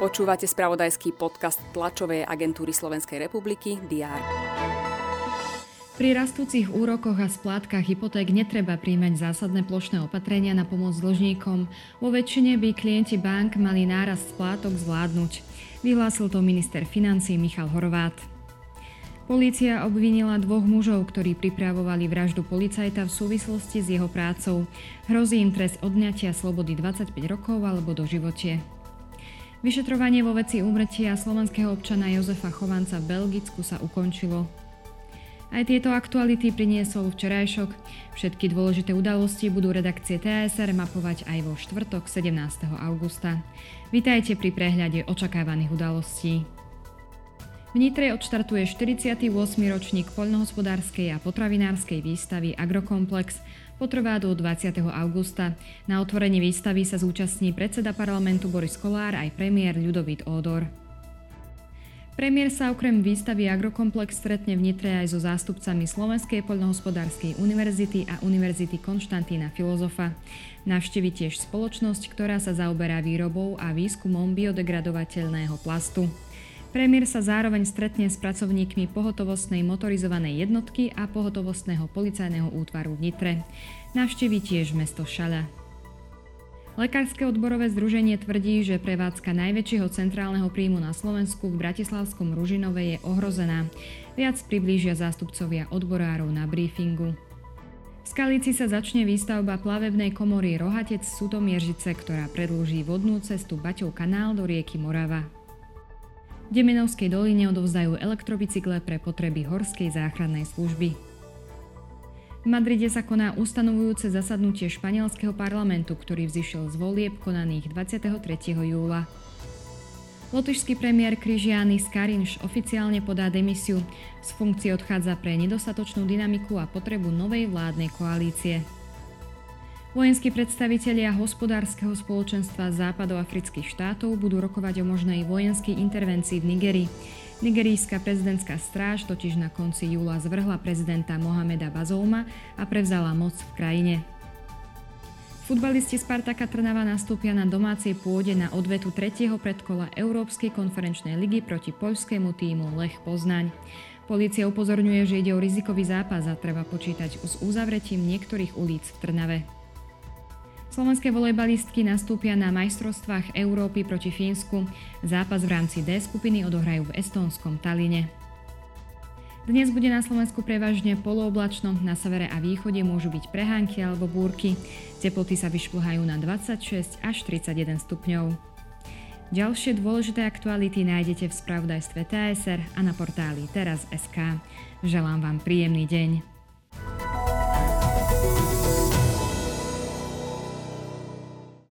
Počúvate spravodajský podcast tlačovej agentúry Slovenskej republiky DR. Pri rastúcich úrokoch a splátkach hypoték netreba príjmať zásadné plošné opatrenia na pomoc dlžníkom. Vo väčšine by klienti bank mali nárast splátok zvládnuť. Vyhlásil to minister financí Michal Horvát. Polícia obvinila dvoch mužov, ktorí pripravovali vraždu policajta v súvislosti s jeho prácou. Hrozí im trest odňatia slobody 25 rokov alebo do živote. Vyšetrovanie vo veci úmrtia slovenského občana Jozefa Chovanca v Belgicku sa ukončilo. Aj tieto aktuality priniesol včerajšok. Všetky dôležité udalosti budú redakcie TSR mapovať aj vo štvrtok 17. augusta. Vítajte pri prehľade očakávaných udalostí. V Nitre odštartuje 48. ročník poľnohospodárskej a potravinárskej výstavy Agrokomplex, potrvá do 20. augusta. Na otvorení výstavy sa zúčastní predseda parlamentu Boris Kolár aj premiér Ľudovít Ódor. Premiér sa okrem výstavy Agrokomplex stretne v Nitre aj so zástupcami Slovenskej poľnohospodárskej univerzity a Univerzity Konštantína Filozofa. Navštívi tiež spoločnosť, ktorá sa zaoberá výrobou a výskumom biodegradovateľného plastu. Premiér sa zároveň stretne s pracovníkmi pohotovostnej motorizovanej jednotky a pohotovostného policajného útvaru v Nitre. Navštívi tiež mesto Šaľa. Lekárske odborové združenie tvrdí, že prevádzka najväčšieho centrálneho príjmu na Slovensku v Bratislavskom Ružinove je ohrozená. Viac priblížia zástupcovia odborárov na briefingu. V Skalici sa začne výstavba plavebnej komory Rohatec Sutomieržice, ktorá predlží vodnú cestu Baťov kanál do rieky Morava. V Demenovskej doline odovzdajú elektrobicykle pre potreby Horskej záchrannej služby. V Madride sa koná ustanovujúce zasadnutie španielského parlamentu, ktorý vzýšiel z volieb konaných 23. júla. Lotyšský premiér Križiany Skarinš oficiálne podá demisiu. Z funkcie odchádza pre nedostatočnú dynamiku a potrebu novej vládnej koalície. Vojenskí predstavitelia hospodárskeho spoločenstva západoafrických štátov budú rokovať o možnej vojenskej intervencii v Nigerii. Nigerijská prezidentská stráž totiž na konci júla zvrhla prezidenta Mohameda Bazouma a prevzala moc v krajine. Futbalisti Spartaka Trnava nastúpia na domácej pôde na odvetu tretieho predkola Európskej konferenčnej ligy proti poľskému týmu Lech Poznaň. Polícia upozorňuje, že ide o rizikový zápas a treba počítať s uzavretím niektorých ulic v Trnave. Slovenské volejbalistky nastúpia na majstrovstvách Európy proti Fínsku. Zápas v rámci D skupiny odohrajú v estónskom Taline. Dnes bude na Slovensku prevažne polooblačno, na severe a východe môžu byť prehánky alebo búrky. Teploty sa vyšplhajú na 26 až 31 stupňov. Ďalšie dôležité aktuality nájdete v spravodajstve TSR a na portáli teraz.sk. Želám vám príjemný deň.